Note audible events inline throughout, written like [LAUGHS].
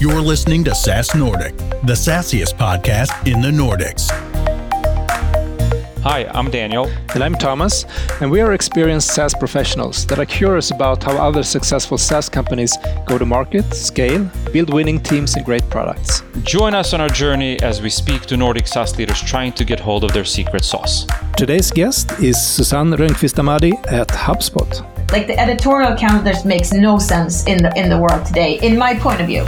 You're listening to SaaS Nordic, the sassiest podcast in the Nordics. Hi, I'm Daniel. And I'm Thomas, and we are experienced SaaS professionals that are curious about how other successful SaaS companies go to market, scale, build winning teams, and great products. Join us on our journey as we speak to Nordic SaaS leaders trying to get hold of their secret sauce. Today's guest is Susanne Rönnqvist Amadi at HubSpot. Like the editorial calendars makes no sense in the in the world today, in my point of view.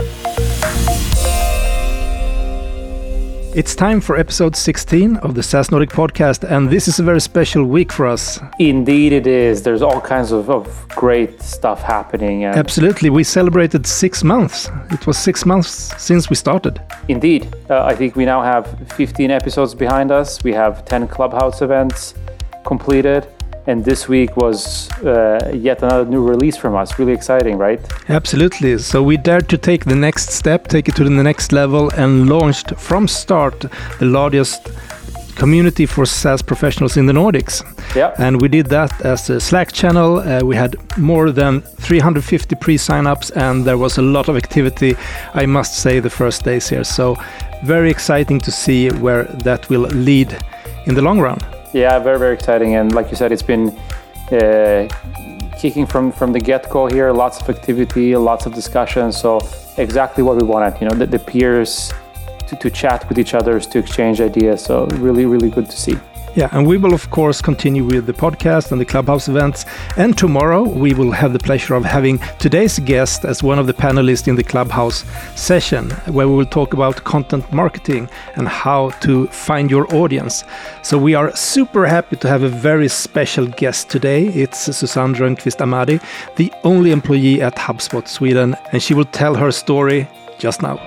It's time for episode 16 of the SaaS Nordic podcast, and this is a very special week for us. Indeed, it is. There's all kinds of, of great stuff happening. Absolutely. We celebrated six months. It was six months since we started. Indeed. Uh, I think we now have 15 episodes behind us. We have 10 Clubhouse events completed and this week was uh, yet another new release from us. Really exciting, right? Absolutely. So we dared to take the next step, take it to the next level, and launched from start the largest community for SaaS professionals in the Nordics. Yeah. And we did that as a Slack channel. Uh, we had more than 350 pre-signups, and there was a lot of activity. I must say, the first days here. So very exciting to see where that will lead in the long run. Yeah, very very exciting, and like you said, it's been uh, kicking from from the get go here. Lots of activity, lots of discussion. So exactly what we wanted. You know, the, the peers to, to chat with each other, to exchange ideas. So really really good to see. Yeah, and we will, of course, continue with the podcast and the Clubhouse events. And tomorrow, we will have the pleasure of having today's guest as one of the panelists in the Clubhouse session, where we will talk about content marketing and how to find your audience. So, we are super happy to have a very special guest today. It's Susanne Rönnqvist Amadi, the only employee at HubSpot Sweden, and she will tell her story just now.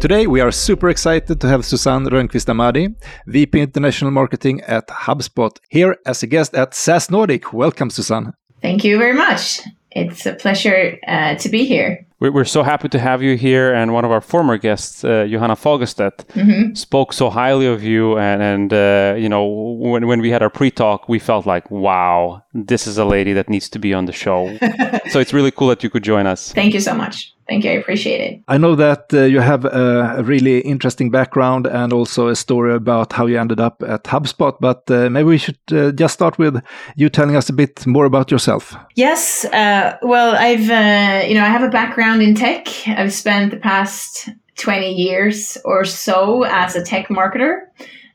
Today, we are super excited to have Susanne Rönnqvist Amadi, VP International Marketing at HubSpot, here as a guest at SaaS Nordic. Welcome, Susanne. Thank you very much. It's a pleasure uh, to be here. We're so happy to have you here. And one of our former guests, uh, Johanna Fagerstedt, mm-hmm. spoke so highly of you. And, and uh, you know, when, when we had our pre talk, we felt like, wow, this is a lady that needs to be on the show. [LAUGHS] so it's really cool that you could join us. Thank you so much. Thank you. I appreciate it. I know that uh, you have a, really interesting background and also a story about how you ended up at HubSpot, but uh, maybe we should uh, just start with you telling us a bit more about yourself. Yes. Uh, well, I've, uh, you know, I have a background in tech. I've spent the past 20 years or so as a tech marketer,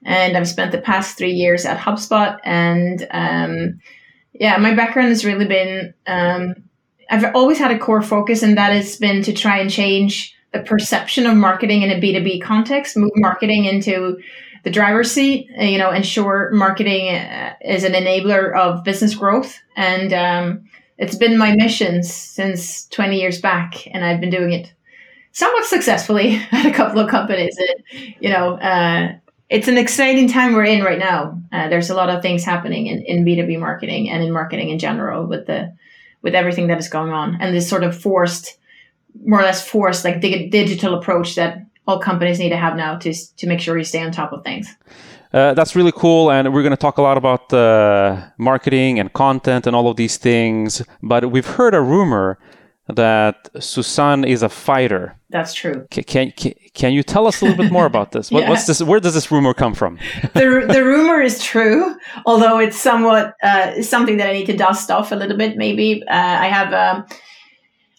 and I've spent the past three years at HubSpot. And um, yeah, my background has really been um, I've always had a core focus, and that has been to try and change the perception of marketing in a B2B context, move marketing into the driver's seat, uh, you know, ensure marketing uh, is an enabler of business growth. And um, it's been my mission since 20 years back, and I've been doing it somewhat successfully [LAUGHS] at a couple of companies. You know, uh, it's an exciting time we're in right now. Uh, there's a lot of things happening in, in B2B marketing and in marketing in general with the with everything that is going on and this sort of forced more or less forced like dig- digital approach that all companies need to have now to to make sure you stay on top of things. Uh, that's really cool and we're going to talk a lot about uh, marketing and content and all of these things but we've heard a rumor that Susan is a fighter. That's true. Can, can, can you tell us a little bit more about this? What, [LAUGHS] yeah. What's this? Where does this rumor come from? [LAUGHS] the, the rumor is true, although it's somewhat uh, something that I need to dust off a little bit. Maybe uh, I have. Um,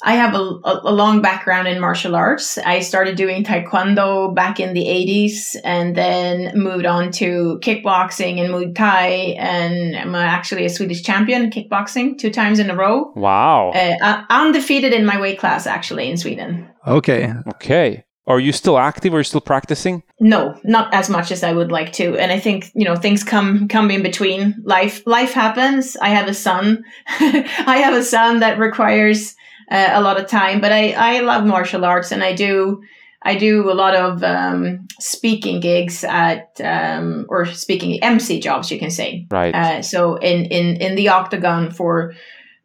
I have a, a, long background in martial arts. I started doing taekwondo back in the 80s and then moved on to kickboxing and Muay Thai. And I'm actually a Swedish champion kickboxing two times in a row. Wow. Uh, undefeated in my weight class, actually, in Sweden. Okay. Okay. Are you still active? Are you still practicing? No, not as much as I would like to. And I think you know things come come in between. Life life happens. I have a son. [LAUGHS] I have a son that requires uh, a lot of time. But I, I love martial arts and I do I do a lot of um, speaking gigs at um, or speaking MC jobs, you can say. Right. Uh, so in in in the octagon for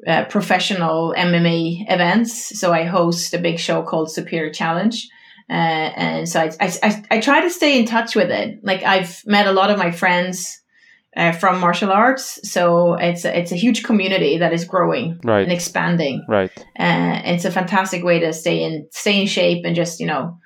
uh, professional MMA events. So I host a big show called Superior Challenge. Uh, and so I, I, I, I try to stay in touch with it. Like I've met a lot of my friends uh, from martial arts. So it's a, it's a huge community that is growing Right. and expanding. Right. Uh, it's a fantastic way to stay in stay in shape and just you know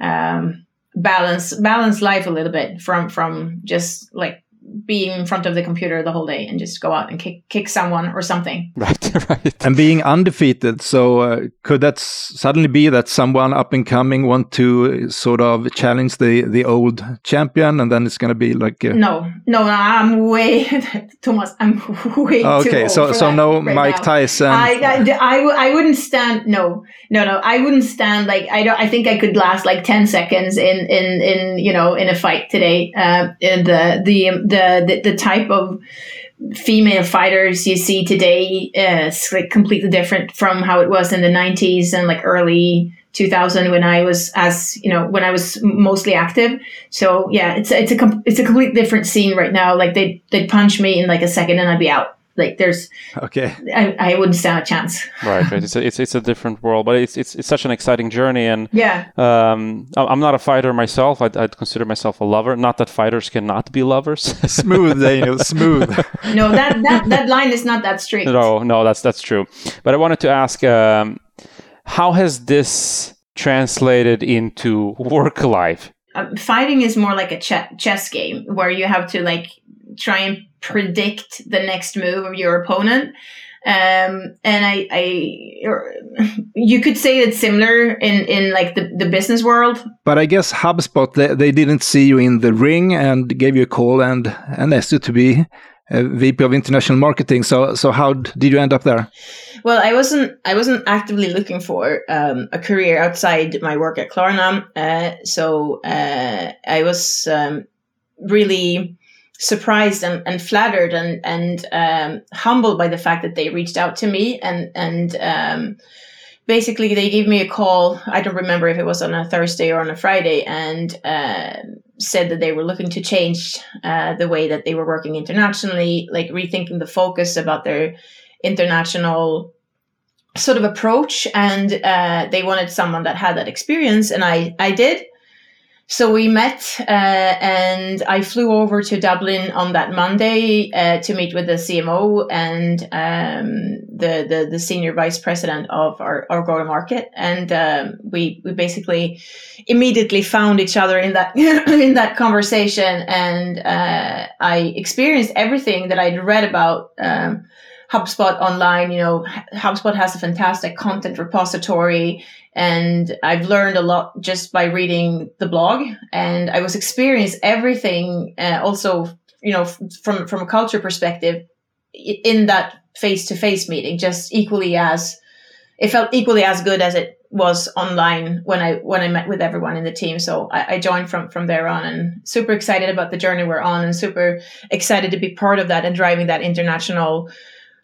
um, balance balance life a little bit from from just like being in front of the computer the whole day and just go out and kick kick someone or something. [LAUGHS] Right. right. And being undefeated, so uh, could that s- suddenly be that someone up and coming want to uh, sort of challenge the the old champion, and then it's going to be like uh, No, no, no I'm way [LAUGHS] Thomas. I'm way too okay, old so for so that no right Mike now. Tyson. I, I, I, w- I wouldn't stand no no no I wouldn't stand like I don't I think I could last like 10 seconds in in in you know in a fight today uh and the the the the, the type of female fighters you see today uh, is like completely different from how it was in the 90s and like early 2000 when I was as you know when I was mostly active. So yeah it's it's a it's a completely different scene right now. Like they they'd punch me in like a second and I'd be out like there's okay, I, I wouldn't stand a chance. Right. Right. It's a, it's it's a different world, but it's it's it's such an exciting journey, and Yeah. um, I- I'm not a fighter myself. I'd, I'd consider myself a lover. Not that fighters cannot be lovers. [LAUGHS] smooth, Daniel, [LAUGHS] smooth. No, that, that, that line is not that straight. no, no, that's that's true. But I wanted to ask, um, how has this translated into work life? Um, fighting is more like a ch- chess game where you have to like try and predict the next move of your opponent. Um, and I, I, [LAUGHS] you could say it's similar in, in like the, the business world. But I guess HubSpot they, they didn't see you in the ring and gave you a call and and asked you to be uh, VP of International Marketing. So so how did you end up there? Well, I wasn't. I wasn't actively looking for um, a career outside my work at Klarna. Uh, so uh, I was um, really surprised and, and flattered and and um, humbled by the fact that they reached out to me and and um, basically they gave me a call. I don't remember if it was on a Thursday or on a Friday, and uh, said that they were looking to change uh, the way that they were working internationally, like rethinking the focus about their international sort of approach and uh, they wanted someone that had that experience and i i did so we met uh, and i flew over to dublin on that monday uh, to meet with the cmo and um, the, the the senior vice president of our, our go to market. And um, we we basically immediately found each other in that [COUGHS] in that conversation. And uh, i experienced everything that i'd read about um, HubSpot online. You know, HubSpot has a fantastic content repository, and I've learned a lot just by reading the blog. And I was experienced everything, uh, also, you know, from from a culture perspective, in that face to face meeting, just equally as it felt equally as good as it was online when I when I met with everyone in the team. So I, I joined from from there on, and super excited about the journey we're on, and super excited to be part of that and driving that international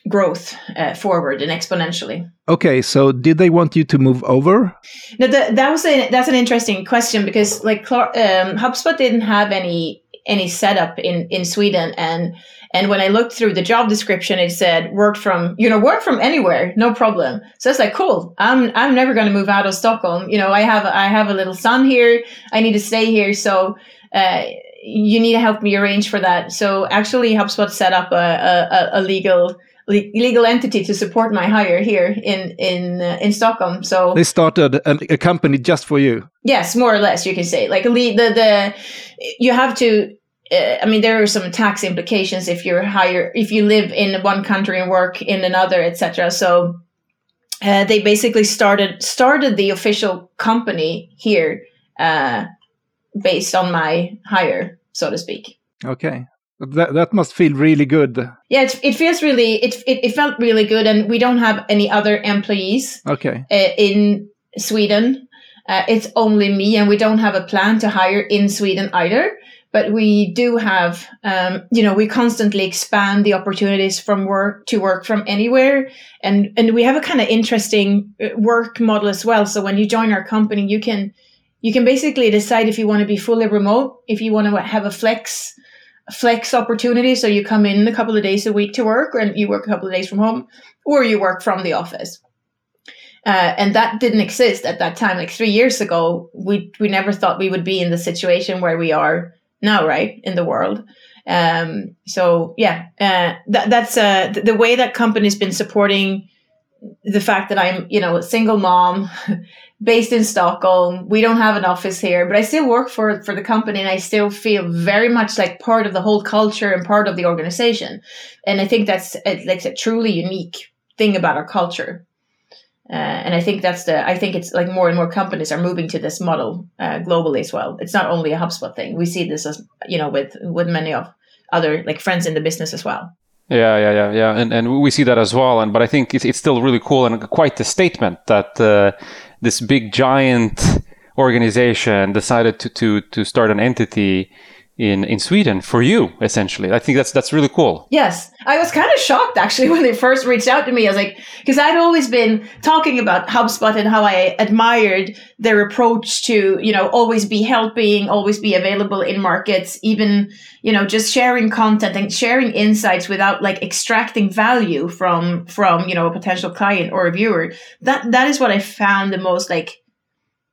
growth uh, forward and exponentially. Okay, so did they want you to move over? Now that that was a that's an interesting question because like um, HubSpot didn't have any any setup in in Sweden. And and when I looked through the job description it said work from you know work from anywhere no problem. So it's like cool. I'm I'm never going to move out of Stockholm. You know I have I have a little son here. I need to stay here. So uh, you need to help me arrange for that. So actually HubSpot set up a a, a legal le- legal entity to support my hire here in in uh, in Stockholm so They started a, a company just for you. Yes, more or less, you can say. Like le- the the you have to. Uh, I mean, there are some tax implications if you're hire if you live in one country and work in another, etc. So uh, they basically started started the official company here uh, based on my hire, so to speak. Okay, that that must feel really good. Yeah, it, it feels really it, it it felt really good, and we don't have any other employees Okay, uh, in Sweden. Uh, it's only me, and we don't have a plan to hire in Sweden either. But we do have, um, you know, we constantly expand the opportunities from work to work from anywhere, and and we have a kind of interesting uh, work model as well. So when you join our company, you can you can basically decide if you want to be fully remote, if you want to have a flex flex opportunity. So you come in a couple of days a week to work, and you work a couple of days from home, or you work from the office. Uh, and that didn't exist at that time. Like three years ago, we we never thought we would be in the situation where we are now, right, in the world. Um, so yeah, uh, that, that's uh, the, the way that company's been supporting the fact that I'm, you know, a single mom [LAUGHS] based in Stockholm. We don't have an office here, but I still work for for the company and I still feel very much like part of the whole culture and part of the organization. And I think that's a, like a truly unique thing about our culture. Uh, and I think that's the. I think it's like more and more companies are moving to this model uh, globally as well. It's not only a HubSpot thing. We see this as you know with with many of other like friends in the business as well. Yeah, yeah, yeah, yeah, and and we see that as well. And but I think it's, it's still really cool and quite the statement that uh, this big giant organization decided to to to start an entity in in Sweden for you essentially. I think that's that's really cool. Yes. I was kind of shocked actually [LAUGHS] when they first reached out to me. I was like because I'd always been talking about HubSpot and how I admired their approach to, you know, always be helping, always be available in markets, even, you know, just sharing content and sharing insights without like extracting value from from, you know, a potential client or a viewer. That that is what I found the most like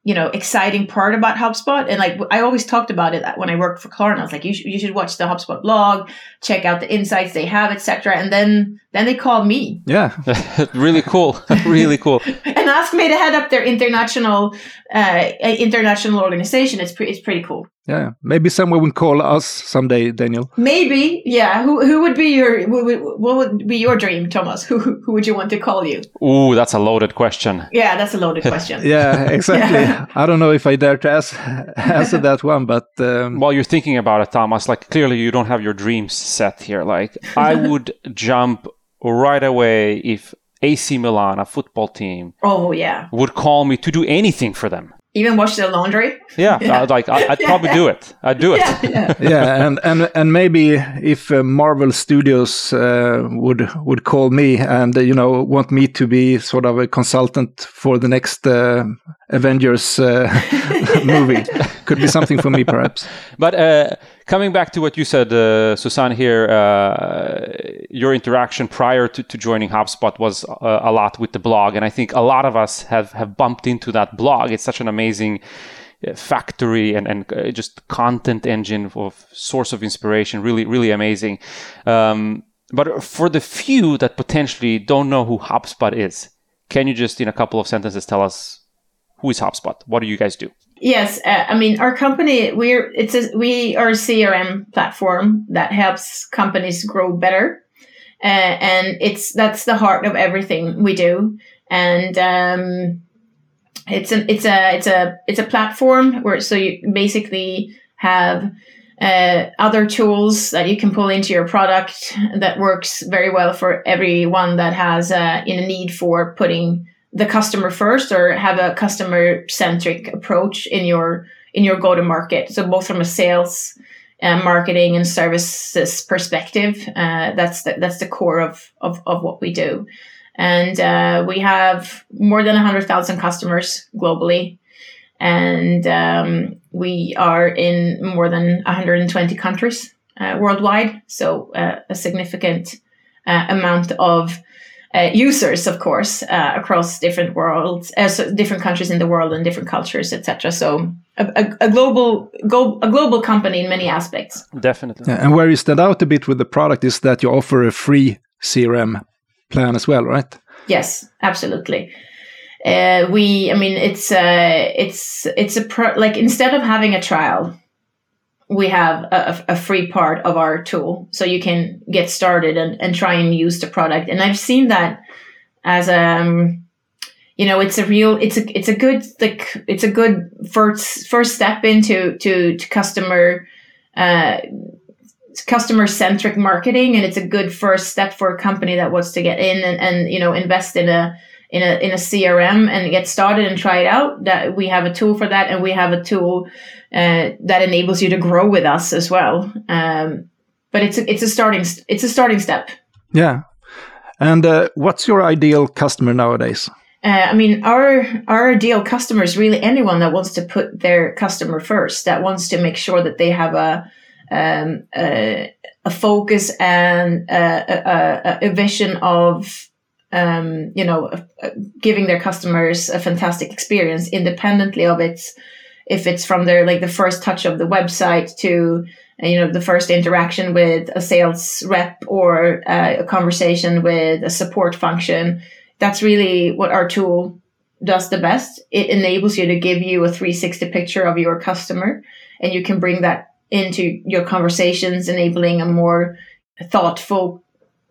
you know, exciting part about HubSpot. And like, I always talked about it when I worked for Klarna. I was like, you, sh- you should watch the HubSpot blog, check out the insights they have, etc. And then, then they called me. Yeah. [LAUGHS] really cool. [LAUGHS] really cool. [LAUGHS] and asked me to head up their international, uh, international organization. It's, pre- it's pretty cool. Yeah, maybe someone will call us someday, Daniel. Maybe, yeah. Who who would be your what would be your dream, Thomas? Who who would you want to call you? Ooh, that's a loaded question. Yeah, that's a loaded [LAUGHS] question. yeah, [LAUGHS] exactly. yeah. I don't know if I dare to ask, [LAUGHS] answer that one, but um... while you're thinking about it, Thomas, like clearly you don't have your dreams set here. Like I would jump right away if AC Milan, a football team, oh yeah, would call me to do anything for them even wash their laundry. Yeah, yeah. like I, would [LAUGHS] probably do it. I'd do it. Yeah, yeah. [LAUGHS] yeah and and and maybe if uh, Marvel Studios uh, would would call me and uh, you know want me to be sort of a consultant for the next uh, Avengers uh, [LAUGHS] movie, could be something for me perhaps. But uh, coming back to what you said, uh, Susanne here, uh, your interaction prior to, to joining HubSpot was uh, a lot with the blog, and I think a lot of us have have bumped into that blog. It's such an amazing uh, factory and and uh, just content engine of source of inspiration. Really, really amazing. Um, but for the few that potentially don't know who HubSpot is, can you just in a couple of sentences tell us who is HubSpot? What do you guys do? Yes, uh, I mean our company we're it's a, we are a CRM platform that helps companies grow better, uh, and it's that's the heart of everything we do. And um, it's a it's a it's a it's a platform where so you basically have uh, other tools that you can pull into your product that works very well for everyone that has uh, in a need for putting the customer first or have a customer centric approach in your in your go to market so both from a sales uh, marketing and services perspective uh, that's the, that's the core of, of, of what we do. And uh, we have more than 100000 customers globally. And um, we are in more than 120 countries uh, worldwide. So uh, a significant uh, amount of uh, users, of course, uh, across different worlds, uh, so different countries in the world and different cultures, etc. So a, a, a, global go, a global company in many aspects. Definitely. Yeah, and where you stand out a bit with the product is that you offer a free CRM plan as well, right? Yes, absolutely. Uh, we, I mean, it's a, it's it's a pro- like instead of having a trial, we have a, a, free part of our tool. So you can get started and, and try and use the product. And i've seen that as um you know it's a real it's a it's a good like it's a good first first step into to, to customer uh customer centric marketing. And it's a good first step for a company that wants to get in and, and you know invest in a in a in a crm and get started and try it out that we have a tool for that and we have a tool uh, that enables you to grow with us as well. Um, but it's a, it's a starting it's a starting step. Yeah. And uh, what's your ideal customer nowadays? Uh, I mean, our our ideal customer is really anyone that wants to put their customer first, that wants to make sure that they have a um, a, a, focus and a, a, a vision of um, you know giving their customers a fantastic experience independently of its if it's from their like the first touch of the website to you know the first interaction with a sales rep or uh, a conversation with a support function. That's really what our tool does the best. It enables you to give you a 360 picture of your customer and you can bring that into your conversations enabling a more thoughtful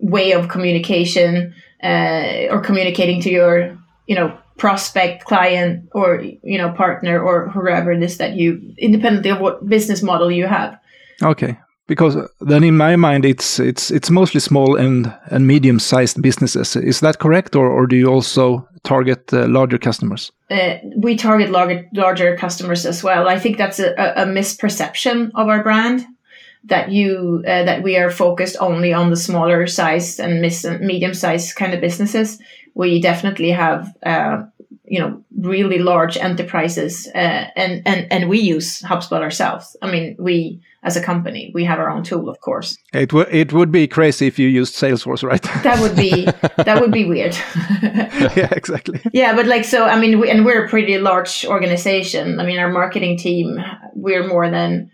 way of communication uh, or communicating to your you know prospect client or you know partner or whoever it is that you independently of what business model you have Okay, because then in my mind it's it's it's mostly small and and medium sized businesses. Is that correct, or or do you also target uh, larger customers? Uh, we target larger larger customers as well. I think that's a, a misperception of our brand that you uh, that we are focused only on the smaller size and medium sized kind of businesses. We definitely have uh, you know really large enterprises uh, and and and we use HubSpot ourselves. I mean we as a company we have our own tool of course. It would it would be crazy if you used Salesforce, right? [LAUGHS] that would be that would be weird. [LAUGHS] yeah, exactly. Yeah, but like so I mean we, and we're a pretty large organization. I mean our marketing team we're more than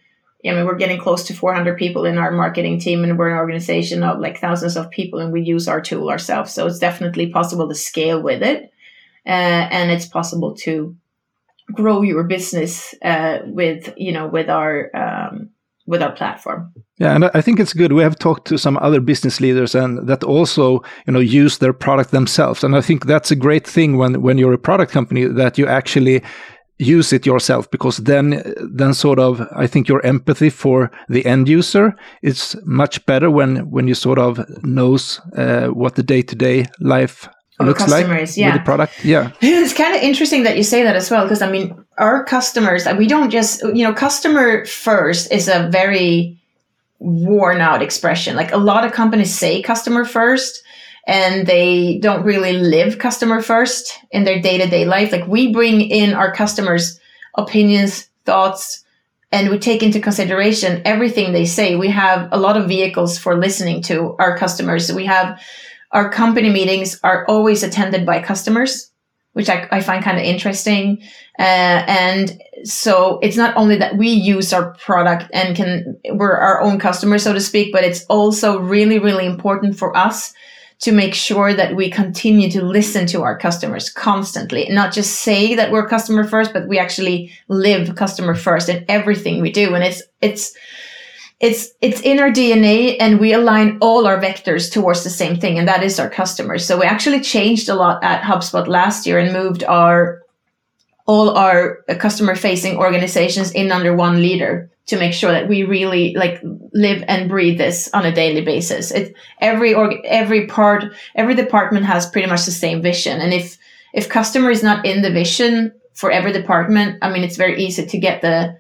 I mean, we're getting close to 400 people in our marketing team, and we're an organization of like thousands of people, and we use our tool ourselves. So it's definitely possible to scale with it, uh, and it's possible to grow your business uh, with you know with our um, with our platform. Yeah, and I think it's good. We have talked to some other business leaders and that also, you know, use their product themselves. And I think that's a great thing when when you're a product company that you actually use it yourself because then then sort of I think your empathy for the end user is much better when when you sort of knows uh, what the day to day life looks like yeah. with the product. Yeah, [LAUGHS] it's kind of interesting that you say that as well because I mean our customers we don't just you know customer first is a very worn out expression. Like a lot of companies say customer first, and they don't really live customer first in their day to day life. Like we bring in our customers' opinions, thoughts, and we take into consideration everything they say. We have a lot of vehicles for listening to our customers. We have our company meetings are always attended by customers, which I, I find kind of interesting. Uh, and so it's not only that we use our product and can, we're our own customers, so to speak, but it's also really, really important for us to make sure that we continue to listen to our customers constantly, not just say that we're customer first, but we actually live customer first in everything we do. And it's, it's, it's, it's in our DNA and we align all our vectors towards the same thing. And that is our customers. So we actually changed a lot at HubSpot last year and moved our, all our customer facing organizations in under one leader to make sure that we really like live and breathe this on a daily basis. It every org, every part, every department has pretty much the same vision. And if if customer is not in the vision for every department, I mean, it's very easy to get the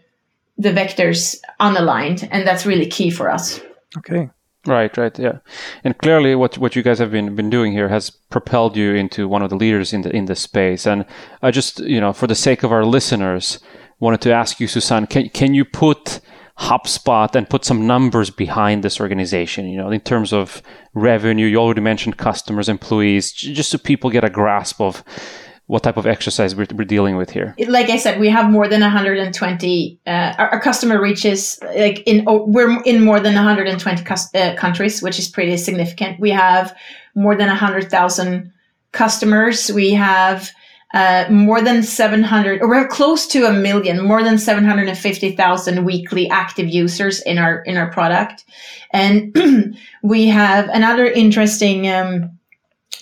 the vectors unaligned, and that's really key for us. Okay. Right, right, yeah, and clearly, what what you guys have been been doing here has propelled you into one of the leaders in the in this space. And I just, you know, for the sake of our listeners, wanted to ask you, Susan, can, can you put HubSpot and put some numbers behind this organization, you know, in terms of revenue? You already mentioned customers, employees, just so people get a grasp of what type of exercise we're, we're dealing with here. Like I said, we have more than 120. Uh, our, our, customer reaches like in oh, we're in more than 120 uh, countries, which is pretty significant. We have more than 100,000 customers. We have uh, more than 700 or we're close to a million more than 750,000 weekly active users in our in our product. And [CLEARS THROAT] we have another interesting um,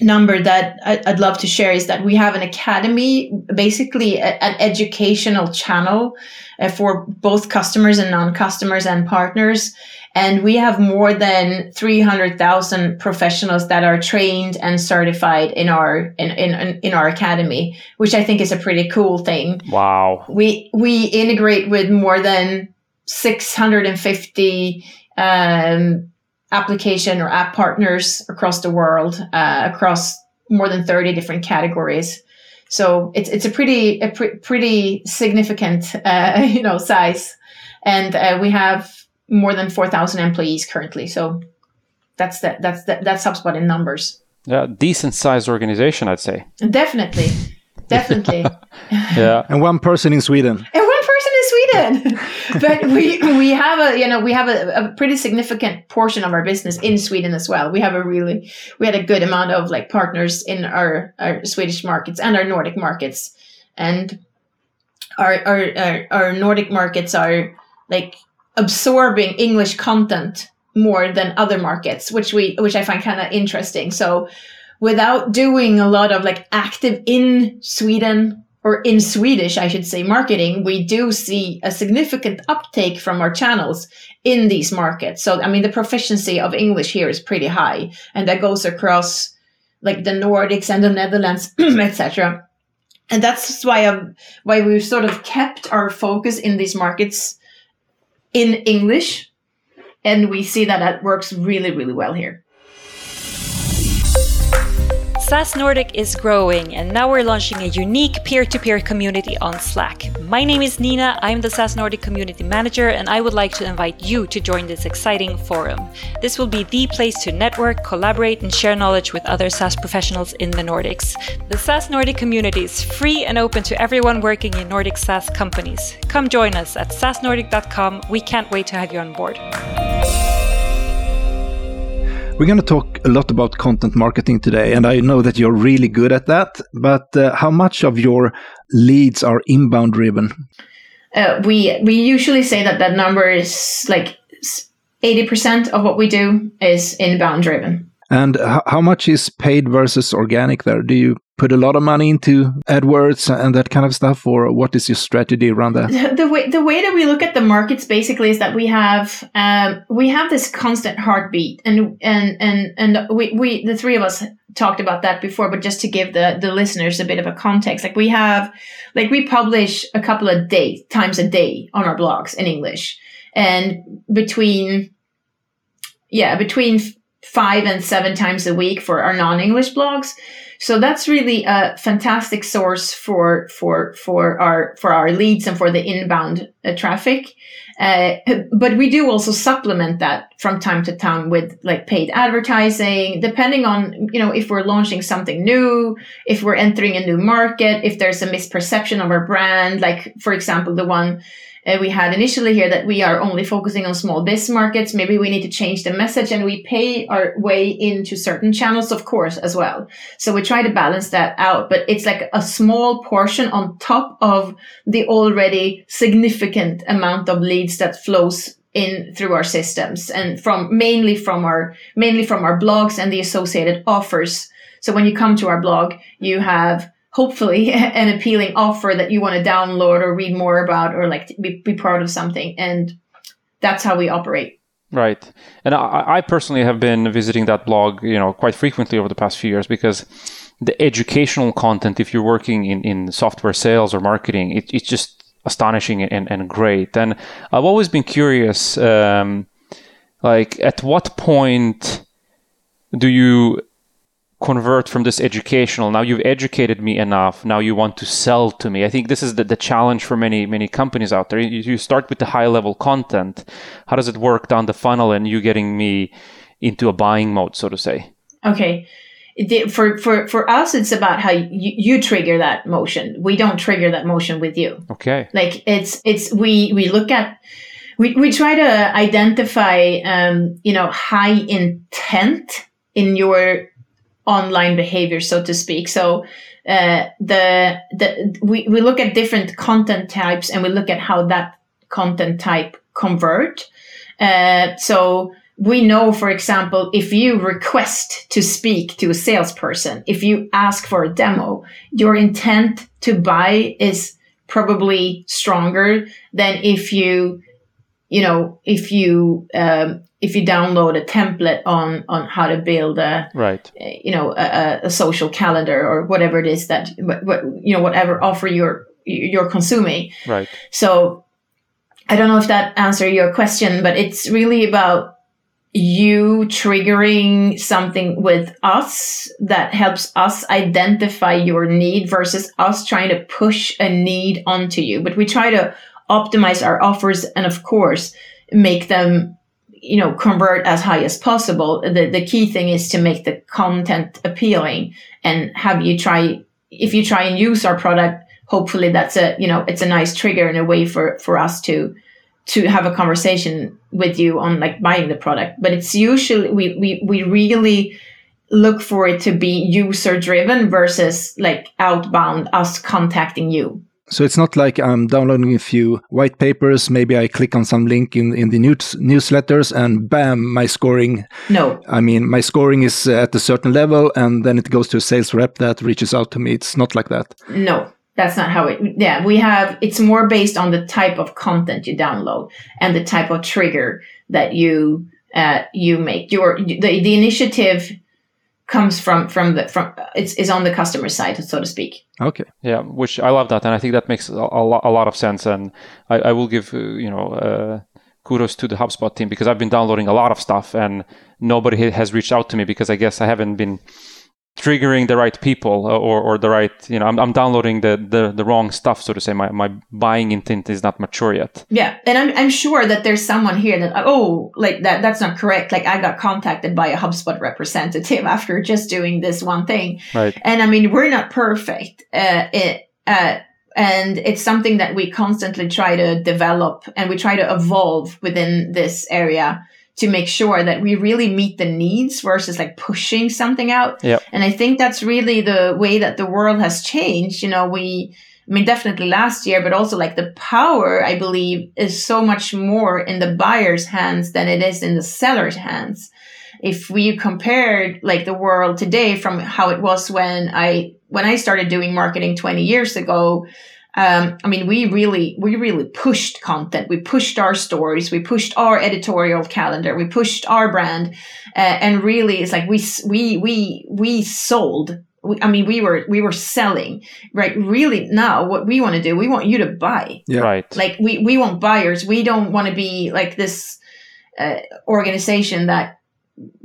number that I'd love to share is that we have an academy basically a, an educational channel uh, for both customers and non-customers and partners and we have more than 300,000 professionals that are trained and certified in our in, in in our academy, which I think is a pretty cool thing. Wow. We we integrate with more than 650 um, application or app partners across the world, uh, across more than 30 different categories. So it's it's a pretty a pre- pretty significant uh, [LAUGHS] you know size, and uh, we have more than 4,000 employees currently. So that's the, that's the, that's HubSpot in numbers. Yeah, decent sized organization, I'd say. Definitely, [LAUGHS] definitely. yeah, and one person in Sweden. And one person in Sweden. [LAUGHS] but we we have a you know we have a, a, pretty significant portion of our business in Sweden as well. We have a really we had a good amount of like partners in our our Swedish markets and our Nordic markets, and our our our, our Nordic markets are like absorbing English content more than other markets, which we which I find kind of interesting. So without doing a lot of like active in Sweden or in Swedish, I should say, marketing, we do see a significant uptake from our channels in these markets. So, I mean, the proficiency of English here is pretty high, and that goes across like the Nordics and the Netherlands, [CLEARS THROAT] etc. And that's why um, why we've sort of kept our focus in these markets in English, and we see that that works really, really well here. SaaS Nordic is growing, and now we're launching a unique peer to peer community on Slack. My name is Nina, I'm the SaaS Nordic Community Manager, and I would like to invite you to join this exciting forum. This will be the place to network, collaborate, and share knowledge with other SaaS professionals in the Nordics. The SaaS Nordic community is free and open to everyone working in Nordic SaaS companies. Come join us at saasnordic.com. We can't wait to have you on board. We're going to talk a lot about content marketing today, and I know that you're really good at that. But uh, how much of your leads are inbound driven? Uh, we we usually say that that number is like eighty percent of what we do is inbound driven. And how much is paid versus organic there? Do you put a lot of money into AdWords and that kind of stuff, or what is your strategy around that? The, way the way that we look at the markets basically is that we have um, we have this constant heartbeat, and and and and we we the three of us talked about that before, but just to give the the listeners a bit of a context, like we have like we publish a couple of days times a day on our blogs in English, and between yeah between five and seven times a week for our non-English blogs. So that's really a fantastic source for for for our for our leads and for the inbound uh, traffic. Uh, but we do also supplement that from time to time with like paid advertising, depending on you know if we're launching something new, if we're entering a new market, if there's a misperception of our brand. Like for example, the one uh, we had initially here that we are only focusing on small business markets. Maybe we need to change the message and we pay our way into certain channels, of course, as well. So we try to balance that out, but it's like a small portion on top of the already significant amount of leads that flows in through our systems and from mainly from our mainly from our blogs and the associated offers. So when you come to our blog, you have hopefully [LAUGHS] an appealing offer that you want to download or read more about or like be, be part of something and that's how we operate. Right. And I, I, personally have been visiting that blog you know quite frequently over the past few years because the educational content if you're working in, in software sales or marketing it, it's just astonishing and, and great. And i've always been curious um, like at what point do you convert from this educational now you've educated me enough now you want to sell to me. I think this is the, the challenge for many many companies out there. You, you start with the high level content. How does it work down the funnel and you getting me into a buying mode so to say? Okay. For for for us it's about how you, you trigger that motion. We don't trigger that motion with you. Okay. Like it's it's we we look at we, we try to identify um, you know high intent in your online behavior, so to speak. So uh, the the we, we look at different content types and we look at how that content type convert. Uh, so we know, for example, if you request to speak to a salesperson, if you ask for a demo, your intent to buy is probably stronger than if you, you know, if you um, if you download a template on on how to build a right. you know a, a social calendar or whatever it is that you know whatever offer you're you're consuming. Right. So i don't know if that answered your question but it's really about you triggering something with us that helps us identify your need versus us trying to push a need onto you. But we try to optimize our offers and of course make them you know convert as high as possible. The the key thing is to make the content appealing and have you try if you try and use our product hopefully that's a you know it's a nice trigger and a way for for us to to have a conversation with you on like buying the product. But it's usually we we, we really look for it to be user driven versus like outbound us contacting you so it's not like I'm downloading a few white papers. Maybe I click on some link in, in the news, newsletters and bam, my scoring. No. I mean, my scoring is at a certain level and then it goes to a sales rep that reaches out to me. It's not like that. No, that's not how it, yeah, we have, it's more based on the type of content you download and the type of trigger that you, uh, you make. Your, the, the initiative comes from from the from it's is on the customer side so to speak. Okay. Yeah which i love that and i think that makes a, a, lot, a lot of sense and i, I will give uh, you know uh, kudos to the hubspot team because i've been downloading a lot of stuff and nobody has reached out to me because i guess i haven't been triggering the right people uh, or, or the right you know I'm, I'm downloading the, the the wrong stuff so to say. My, my buying intent is not mature yet. Yeah and I'm, I'm sure that there's someone here that oh like that that's not correct. Like i got contacted by a hubspot representative [LAUGHS] after just doing this one thing. Right. And i mean we're not perfect uh, it, uh, and it's something that we constantly try to develop and we try to evolve within this area to make sure that we really meet the needs versus like pushing something out. Yep. And I think that's really the way that the world has changed. You know, we, I mean, definitely last year, but also like the power, I believe, is so much more in the buyer's hands than it is in the seller's hands. If we compared like the world today from how it was when I, when I started doing marketing 20 years ago, um, I mean, we really, we really pushed content. We pushed our stories. We pushed our editorial calendar. We pushed our brand, uh, and really, it's like we, we, we, we sold. I mean, we were, we were selling, right? Really, now what we want to do, we want you to buy. Yeah. Right. Like we, we want buyers. We don't want to be like this uh, organization that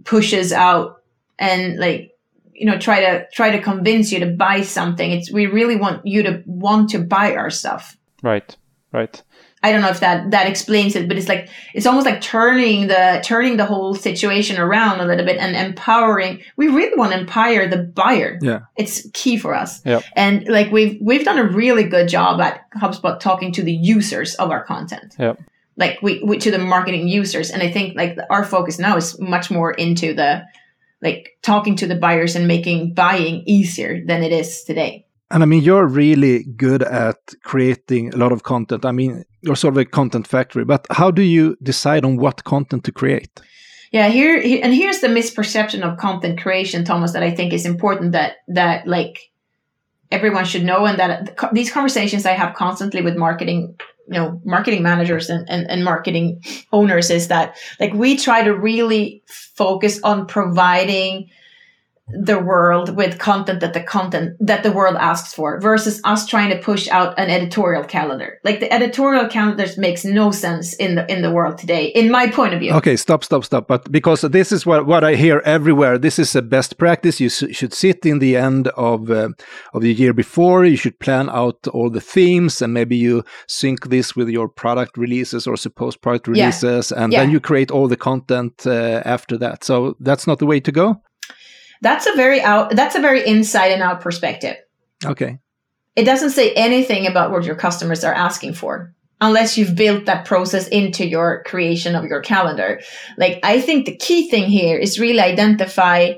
pushes out and like you know try to try to convince you to buy something. It's we really want you to want to buy our stuff. Right right. I don't know if that that explains it but it's like it's almost like turning the turning the whole situation around a little bit and empowering we really want to empower the buyer. Yeah. It's key for us. Yep. and like we've we've done a really good job at hubspot talking to the users of our content. Yep. Like we, we to the marketing users. And i think like our focus now is much more into the like talking to the buyers and making buying easier than it is today. And I mean, you're really good at creating a lot of content. I mean, you're sort of a content factory, but how do you decide on what content to create? Yeah, here and here's the misperception of content creation, Thomas, that I think is important that that like everyone should know, and that these conversations I have constantly with marketing you know marketing managers and, and, and marketing owners is that like we try to really focus on providing the world with content that the content that the world asks for versus us trying to push out an editorial calendar. Like the editorial calendars makes no sense in the in the world today in my point of view. Okay stop stop stop. But because this is what, what i hear everywhere this is a best practice. You should sit in the end of uh, of the year before. You should plan out all the themes and maybe you sync this with your product releases or supposed product releases yeah. and yeah. then you create all the content uh, after that. So that's not the way to go that's a very out that's a very inside and out perspective. Okay. It doesn't say anything about what your customers are asking for unless you've built that process into your creation of your calendar. Like I think the key thing here is really identify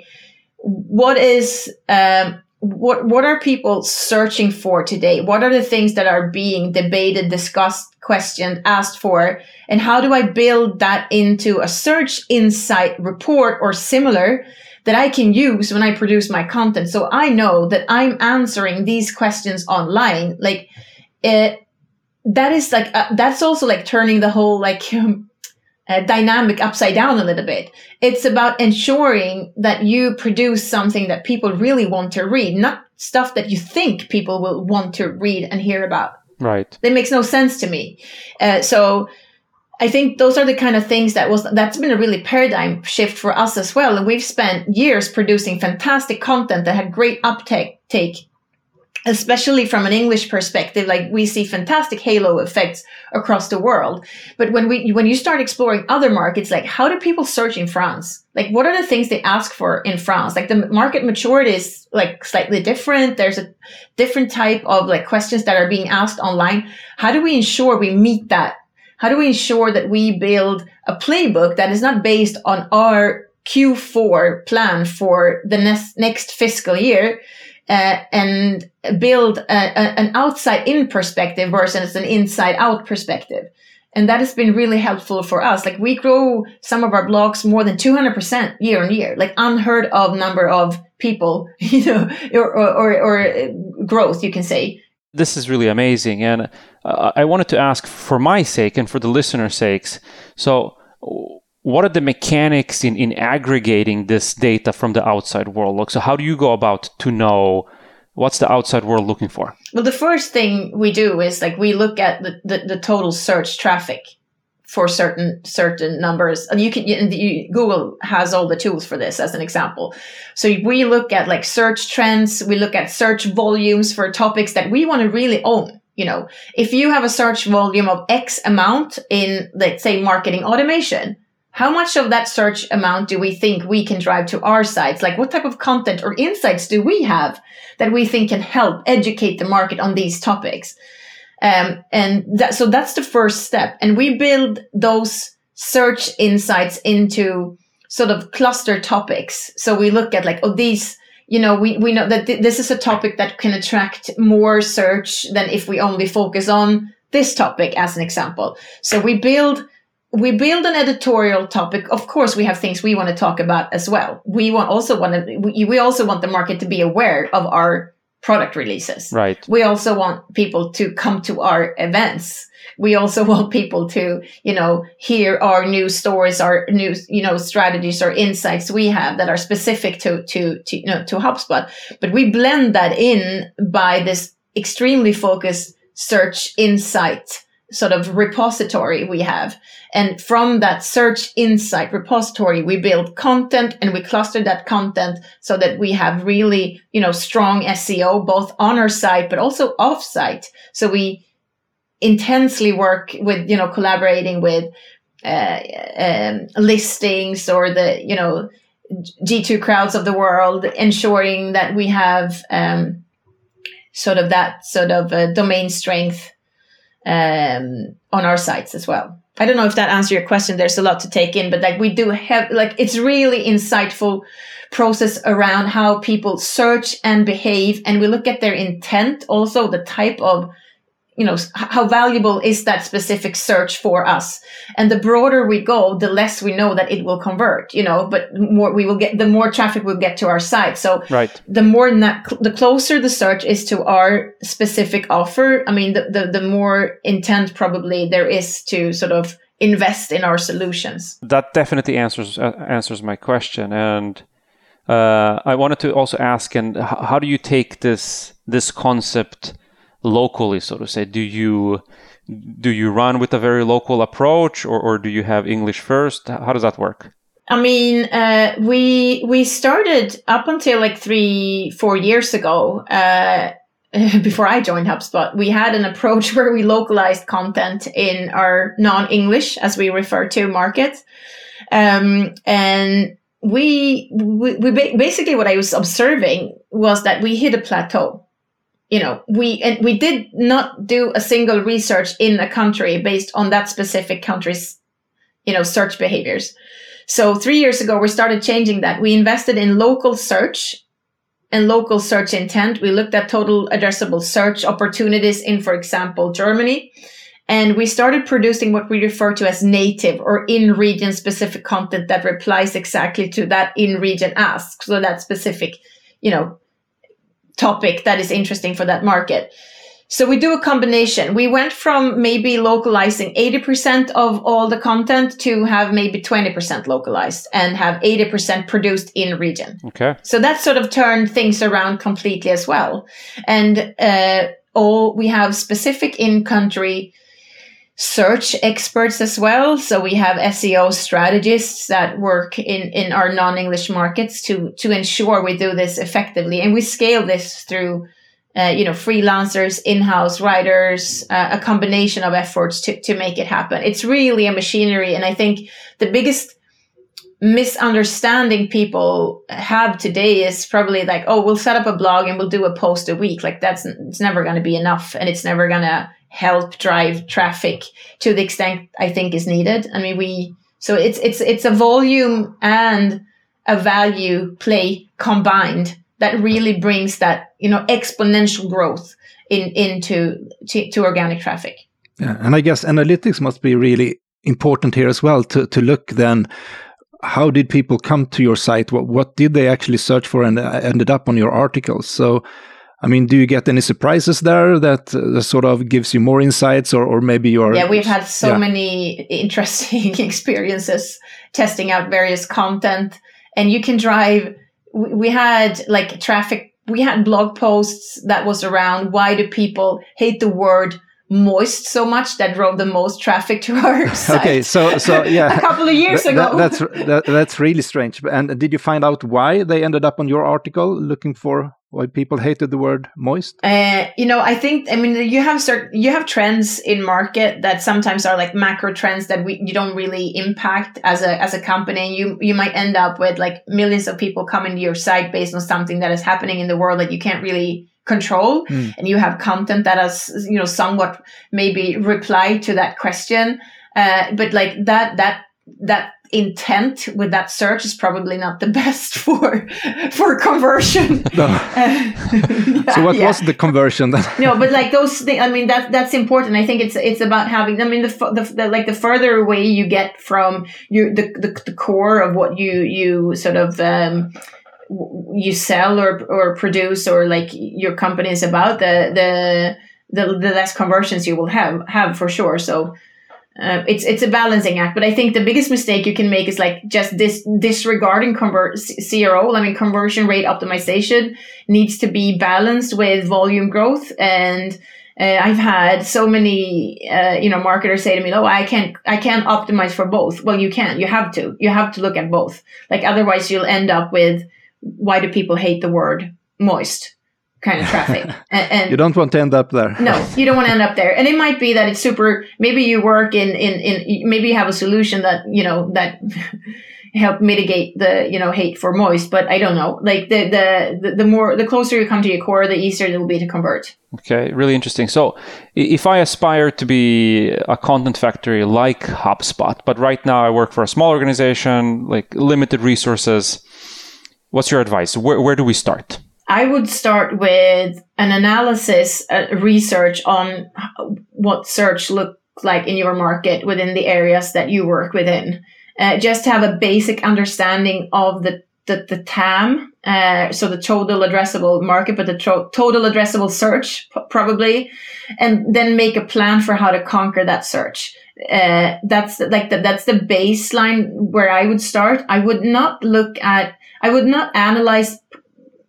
what is um, what what are people searching for today? What are the things that are being debated, discussed, questioned, asked for, and how do I build that into a search insight report or similar that I can use when I produce my content. So I know that I'm answering these questions online. Like it, that is like, uh, that's also like turning the whole like, [LAUGHS] um, uh, dynamic upside down a little bit. It's about ensuring that you produce something that people really want to read, not stuff that you think people will want to read and hear about. Right. That makes no sense to me. Uh, so I think those are the kind of things that was that's been a really paradigm shift for us as well. And we've spent years producing fantastic content that had great uptake take especially from an english perspective. Like we see fantastic halo effects across the world. But when we when you start exploring other markets like how do people search in france? Like what are the things they ask for in france? Like the market maturity is like slightly different. There's a different type of like questions that are being asked online. How do we ensure we meet that How do we ensure that we build a playbook that is not based on our Q4 plan for the next, next fiscal year uh, and build a, a, an outside in perspective versus an inside out perspective? And that has been really helpful for us. Like we grow some of our blogs more than 200% year on year, like unheard of number of people, [LAUGHS] you know, or, or, or growth, you can say. This is really amazing. And uh, I wanted to ask for my sake and for the listener's sakes. So, what are the mechanics in, in aggregating this data from the outside world? Look, so how do you go about to know what's the outside world looking for? Well, the first thing we do is like we look at the, the, the total search traffic for certain certain numbers. And you can you, google has all the tools for this as an example. So we look at like search trends. We look at search volumes for topics that we want to really own you know. If you have a search volume of x amount in let's say marketing automation how much of that search amount do we think we can drive to our sites? Like what type of content or insights do we have that we think can help educate the market on these topics um, and that, so that's the first step. And we build those search insights into sort of cluster topics. So we look at like, oh, these, you know, we, we know that th- this is a topic that can attract more search than if we only focus on this topic as an example. So we build, we build an editorial topic. Of course, we have things we want to talk about as well. We want also want to, we, we also want the market to be aware of our product releases. Right. We also want people to come to our events. We also [LAUGHS] want people to, you know, hear our new stories, our new, you know, strategies or insights we have that are specific to, to, to, you know, to HubSpot. But we blend that in by this extremely focused search insight sort of repository we have. And from that search insight repository, we build content and we cluster that content so that we have really, you know, strong SEO, both on our site, but also off site. So we intensely work with, you know, collaborating with, uh, um, listings or the, you know, G2 crowds of the world, ensuring that we have, um, sort of that sort of uh, domain strength um, on our sites as well. I don't know if that answers your question. There's a lot to take in, but like we do have, like it's really insightful process around how people search and behave. And we look at their intent, also the type of you know how valuable is that specific search for us? And the broader we go the less we know that it will convert you know but more we will get the more traffic we'll get to our site. So right. the more that the closer the search is to our specific offer i mean the, the the more intent probably there is to sort of invest in our solutions. That definitely answers uh, answers my question. And uh, I wanted to also ask, and how do you take this this concept locally, so to say? Do you do you run with a very local approach, or, or do you have English first? How does that work? I mean, uh, we we started up until like three four years ago. Uh, [LAUGHS] before I joined HubSpot, we had an approach [LAUGHS] where we localized content in our non-English, as we refer to, markets, um, and we, we, we basically what I was observing was that we hit a plateau you know we and we did not do a single research in a country based on that specific country's you know search behaviors. So 3 years ago we started changing that. We invested in local search and local search intent. We looked at total addressable search opportunities in for example germany. And we started producing what we refer to as native or in region specific content that replies exactly to that in region ask. So that specific you know topic that is interesting for that market. So we do a combination. We went from maybe localizing 80% of all the content to have maybe 20% localized and have 80% produced in region. Okay. So that sort of turned things around completely as well. And, uh, all we have specific in country search experts as well. So we have SEO strategists that work in, in our non-English markets to, to ensure we do this effectively. And we scale this through, uh, you know, freelancers, in-house writers, uh, a combination of efforts to, to make it happen. It's really a machinery. And I think the biggest misunderstanding people have today is probably like, oh, we'll set up a blog and we'll do a post a week. Like that's it's never going to be enough, and it's never going to help drive traffic to the extent I think is needed. I mean, we so it's it's it's a volume and a value play combined that really brings that you know exponential growth in into to, to organic traffic. Yeah, and I guess analytics must be really important here as well to to look then how did people come to your site? What, what did they actually search for and uh, ended up on your articles? So, I mean, do you get any surprises there that uh, sort of gives you more insights, or, or maybe your yeah? We've had so yeah. many [LAUGHS] interesting experiences testing out various content, and you can drive. We had like traffic. We had blog posts that was around why do people hate the word moist so much that drove the most traffic to our [LAUGHS] site. Okay, so so [LAUGHS] yeah, a couple of years ago. That, that's that, that's really strange. And did you find out why they ended up on your article looking for why people hated the word moist? Uh, you know, I think I mean you have certain you have trends in market that sometimes are like macro trends that we you don't really impact as a as a company. You you might end up with like millions of people coming to your site based on something that is happening in the world that you can't really control mm. and you have content that has you know somewhat maybe reply to that question uh, but like that that that intent with that search is probably not the [LAUGHS] best for for conversion [LAUGHS] no. uh, [LAUGHS] yeah, so what yeah. was the conversion then no but like those things i mean that that's important i think it's it's about having i mean the, the, the like the further away you get from your the, the, the core of what you you sort of um you sell or or produce or like your company is about the the the, the less conversions you will have have for sure so uh, it's it's a balancing act but i think the biggest mistake you can make is like just this disregarding convert cro i mean conversion rate optimization needs to be balanced with volume growth and uh, I've had so many, uh, you know, marketers say to me, "Oh, I can't, I can't optimize for both." Well, you can. You have to. You have to look at both. Like otherwise, you'll end up with why do people hate the word moist kind of traffic? [LAUGHS] And, and, you don't want to end up there. No you don't want to end up there. And it might be that it's super maybe you work in in, in maybe you have a solution that you know that [LAUGHS] help mitigate the you know hate for moist but i don't know. Like the, the the more the closer you come to your core the easier it will be to convert. Okay really interesting. So if i aspire to be a content factory like hubspot but right now i work for a small organization like limited resources What's your advice? Where, where do we start? I would start with an analysis, uh, research on what search look like in your market within the areas that you work within. Uh, just have a basic understanding of the the, the TAM, uh, so the total addressable market, but the to- total addressable search p- probably, and then make a plan for how to conquer that search. Uh, that's like the, that's the baseline where I would start. I would not look at I would not analyze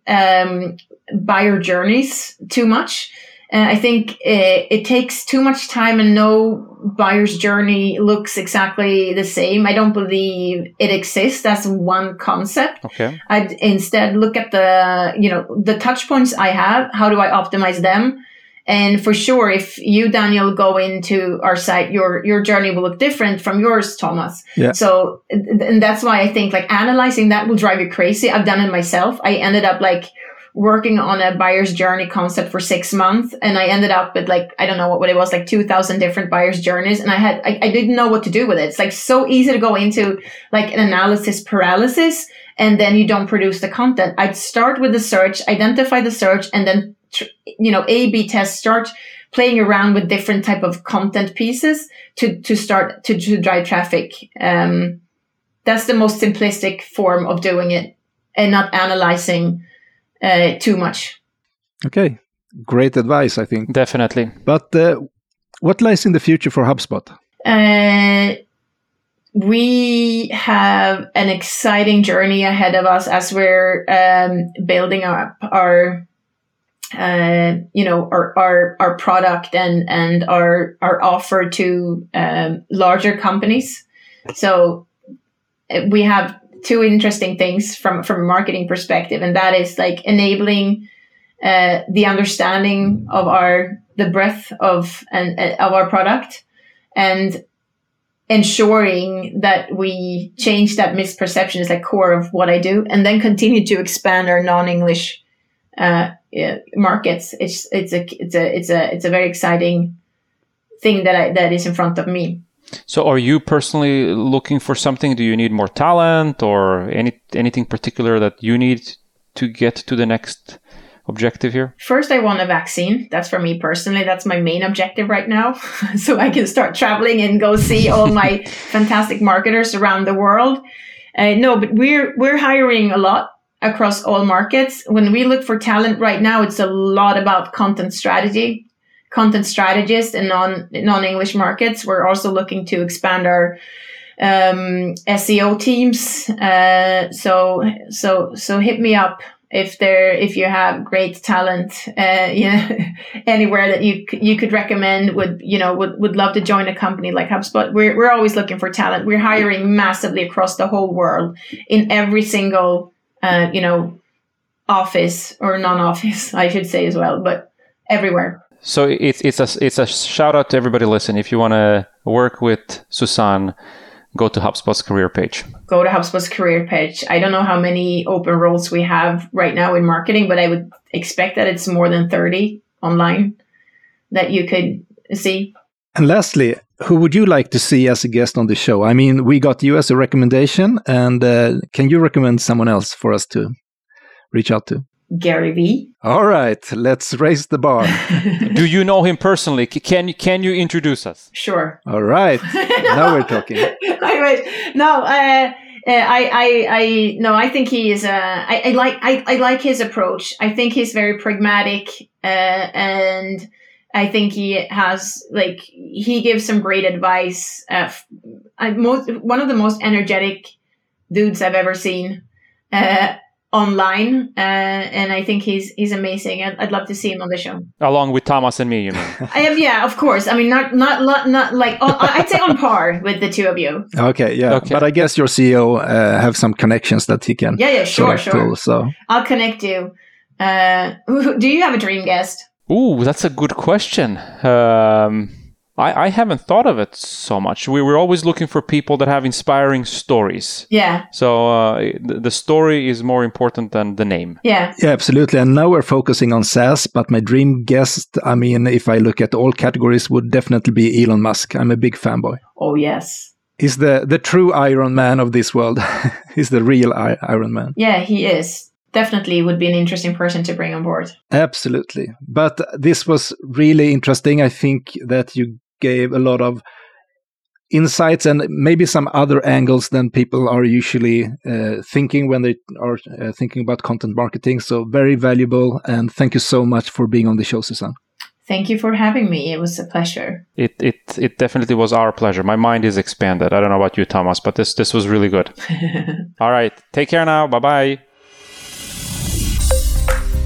um, buyer journeys too much. Uh, I think it, it, takes too much time and no buyer's journey looks exactly the same. I don't believe it exists as one concept. Okay. I'd instead look at the, you know, the touch points I have. How do I optimize them? And for sure, if you, Daniel, go into our site, your your journey will look different from yours, Thomas. Yeah. So, and that's why I think like analyzing that will drive you crazy. I've done it myself. I ended up like working on a buyer's journey concept for six months, and I ended up with like I don't know what, what it was like two thousand different buyer's journeys, and I had I, I didn't know what to do with it. It's like so easy to go into like an analysis paralysis and then you don't produce the content. I'd start with the search, identify the search, and then you know a b test start playing around with different type of content pieces to to start to, to drive traffic. Um, that's the most simplistic form of doing it and not analyzing uh, too much. Okay. Great advice i think. Definitely. But uh, what lies in the future for hubspot? Uh, we have an exciting journey ahead of us as we're um, building up our uh, you know our, our our product and and our our offer to um, larger companies. So uh, we have two interesting things from from a marketing perspective, and that is like enabling uh, the understanding of our the breadth of and uh, of our product, and ensuring that we change that misperception is like core of what I do, and then continue to expand our non-English uh, markets. It's it's a it's a it's a it's a very exciting thing that I that is in front of me. So, are you personally looking for something? Do you need more talent, or any anything particular that you need to get to the next objective here? First, I want a vaccine. That's for me personally. That's my main objective right now. [LAUGHS] so I can start traveling and go see all my [LAUGHS] fantastic marketers around the world. Uh, no, but we're we're hiring a lot across all markets. When we look for talent right now, it's a lot about content strategy, content strategists in non non English markets. We're also looking to expand our um, SEO teams. Uh, so so so hit me up if there if you have great talent uh, [LAUGHS] you know, anywhere that you you could recommend would you know would, would love to join a company like HubSpot we're, we're always looking for talent we're hiring massively across the whole world in every single uh, you know office or non-office [LAUGHS] I should say as well but everywhere so it's it's a it's a shout out to everybody listen if you want to work with Susan, go to HubSpot's career page. Go to HubSpot's career page. I don't know how many open roles we have right now in marketing, but I would expect that it's more than 30 online that you could see. And lastly, who would you like to see as a guest on the show? I mean, we got you as a recommendation, and uh, can you recommend someone else for us to reach out to? Gary Vee. All right, let's raise the bar. [LAUGHS] Do you know him personally? Can can you introduce us? Sure. All right. [LAUGHS] now we're talking. I wish. No, uh, uh, I, I, I, no, I think he is. Uh, I, I like, I, I like his approach. I think he's very pragmatic, uh, and I think he has like he gives some great advice. Uh, I, most one of the most energetic dudes I've ever seen. Uh, online, uh, and I think he's he's amazing. I'd, I'd, love to see him on the show. Along with Thomas and me, you mean? [LAUGHS] I am, yeah, of course. I mean, not not not, not like on, I'd say on par with the two of you. Okay, yeah, okay. but I guess your CEO uh, have some connections that he can. Yeah, yeah, sure, sure. Pull, so I'll connect you. Uh, [LAUGHS] do you have a dream guest? Ooh, that's a good question. Um, I, I haven't thought of it so much. We were always looking for people that have inspiring stories. Yeah. So uh, the, the story is more important than the name. Yeah. Yeah, absolutely. And now we're focusing on SaaS, but my dream guest, I mean, if I look at all categories, would definitely be Elon Musk. I'm a big fanboy. Oh, yes. He's the, the true Iron Man of this world. [LAUGHS] He's the real I- Iron Man. Yeah, he is definitely would be an interesting person to bring on board. Absolutely. But this was really interesting. I think that you gave a lot of insights and maybe some other angles than people are usually uh, thinking when they are uh, thinking about content marketing. So very valuable, and thank you so much for being on the show, Susanne. Thank you for having me. It was a pleasure. It it it definitely was our pleasure. My mind is expanded. I don't know about you, Thomas, but this this was really good. [LAUGHS] All right, take care now. Bye bye.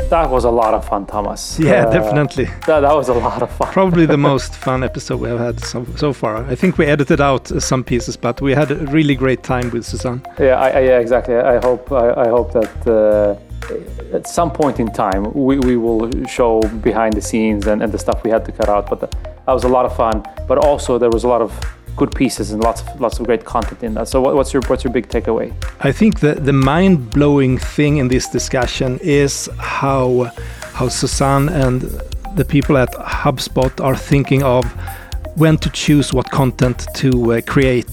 That was a lot of fun, Thomas. [LAUGHS] Yeah, uh, definitely. That, that was a lot of fun. Probably the [LAUGHS] most fun episode we have had so, so far. I think we edited out some pieces, but we had a really great time with Susanne. Yeah, I, I, yeah, exactly. I hope I, I hope that uh, at some point in time we, we will show behind the scenes and, and the stuff we had to cut out. But that was a lot of fun. But also there was a lot of good pieces and lots of lots of great content in that. So what, what's your what's your big takeaway? I think the the mind blowing thing in this discussion is how how Susanne and the people at HubSpot are thinking of when to choose what content to uh, create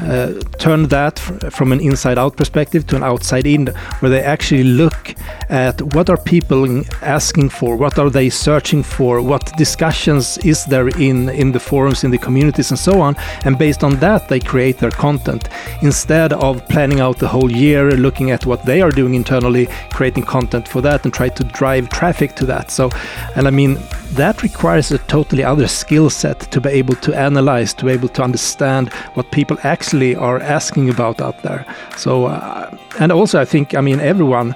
uh, turn that from an inside out perspective to an outside in, where they actually look at what are people asking for, what are they searching for, what discussions is there in, in the forums, in the communities, and so on. And based on that, they create their content instead of planning out the whole year, looking at what they are doing internally, creating content for that, and try to drive traffic to that. So, and I mean, that requires a totally other skill set to be able to analyze, to be able to understand what people actually are asking about out there. So, uh, and also, I think, I mean, everyone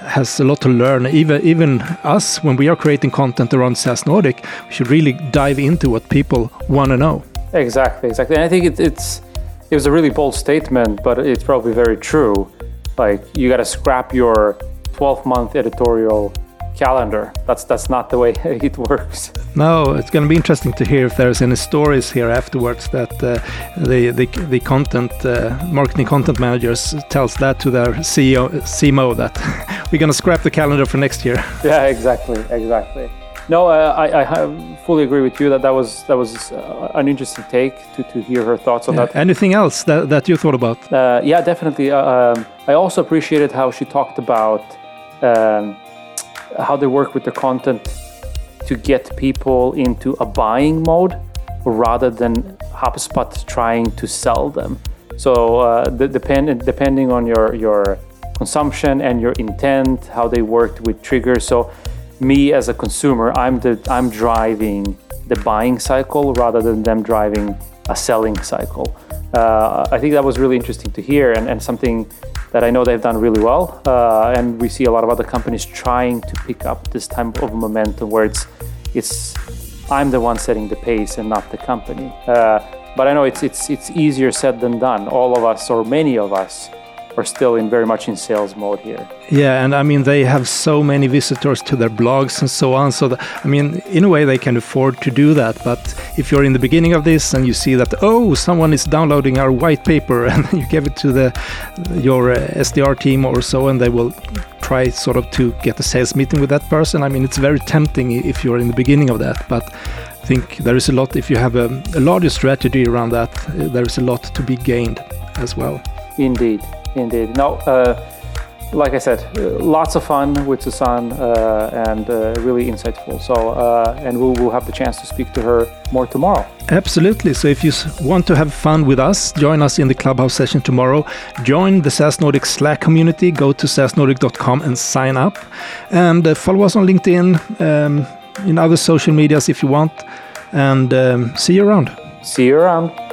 has a lot to learn. Even even us, when we are creating content around SaaS Nordic, we should really dive into what people want to know. Exactly, exactly. And I think it, it's it was a really bold statement, but it's probably very true. Like you got to scrap your 12 month editorial calendar. That's that's not the way [LAUGHS] it works. No, it's going to be interesting to hear if there's any stories here afterwards that uh, the, the the content uh, marketing content managers tells that to their CEO CMO that [LAUGHS] we're going to scrap the calendar for next year. [LAUGHS] Yeah, exactly, exactly. No, uh, I, I fully agree with you that that was that was uh, an interesting take to, to hear her thoughts on yeah. that. Anything else that, that you thought about? Uh, yeah, definitely. Uh, um, I also appreciated how she talked about um, how they work with the content to get people into a buying mode rather than HubSpot trying to sell them. So uh, the, depend, depending on your, your consumption and your intent, how they worked with triggers. So me as a consumer, I'm the I'm driving the buying cycle rather than them driving a selling cycle. Uh, I think that was really interesting to hear and, and something that I know they've done really well. Uh, and we see a lot of other companies trying to pick up this type of momentum where it's, it's I'm the one setting the pace and not the company. Uh, but I know it's, it's, it's easier said than done. All of us, or many of us, are still in very much in sales mode here. Yeah, and I mean they have so many visitors to their blogs and so on. So that, I mean, in a way they can afford to do that. But if you're in the beginning of this and you see that oh someone is downloading our white paper [LAUGHS] and you give it to the your uh, SDR team or so, and they will try sort of to get a sales meeting with that person. I mean, it's very tempting if you're in the beginning of that, but. I think there is a lot if you have a, a larger strategy around that. Uh, there is a lot to be gained as well. Indeed. Indeed. Now, uh, like I said, uh, lots of fun with Susanne uh, and uh, really insightful. So, uh, and we'll, we'll have the chance to speak to her more tomorrow. Absolutely. So, if you want to have fun with us, join us in the Clubhouse session tomorrow. Join the SaaS Nordic Slack community. Go to saasnordic.com and sign up. And uh, follow us on LinkedIn, um, in other social medias if you want. And um, see you around. See you around.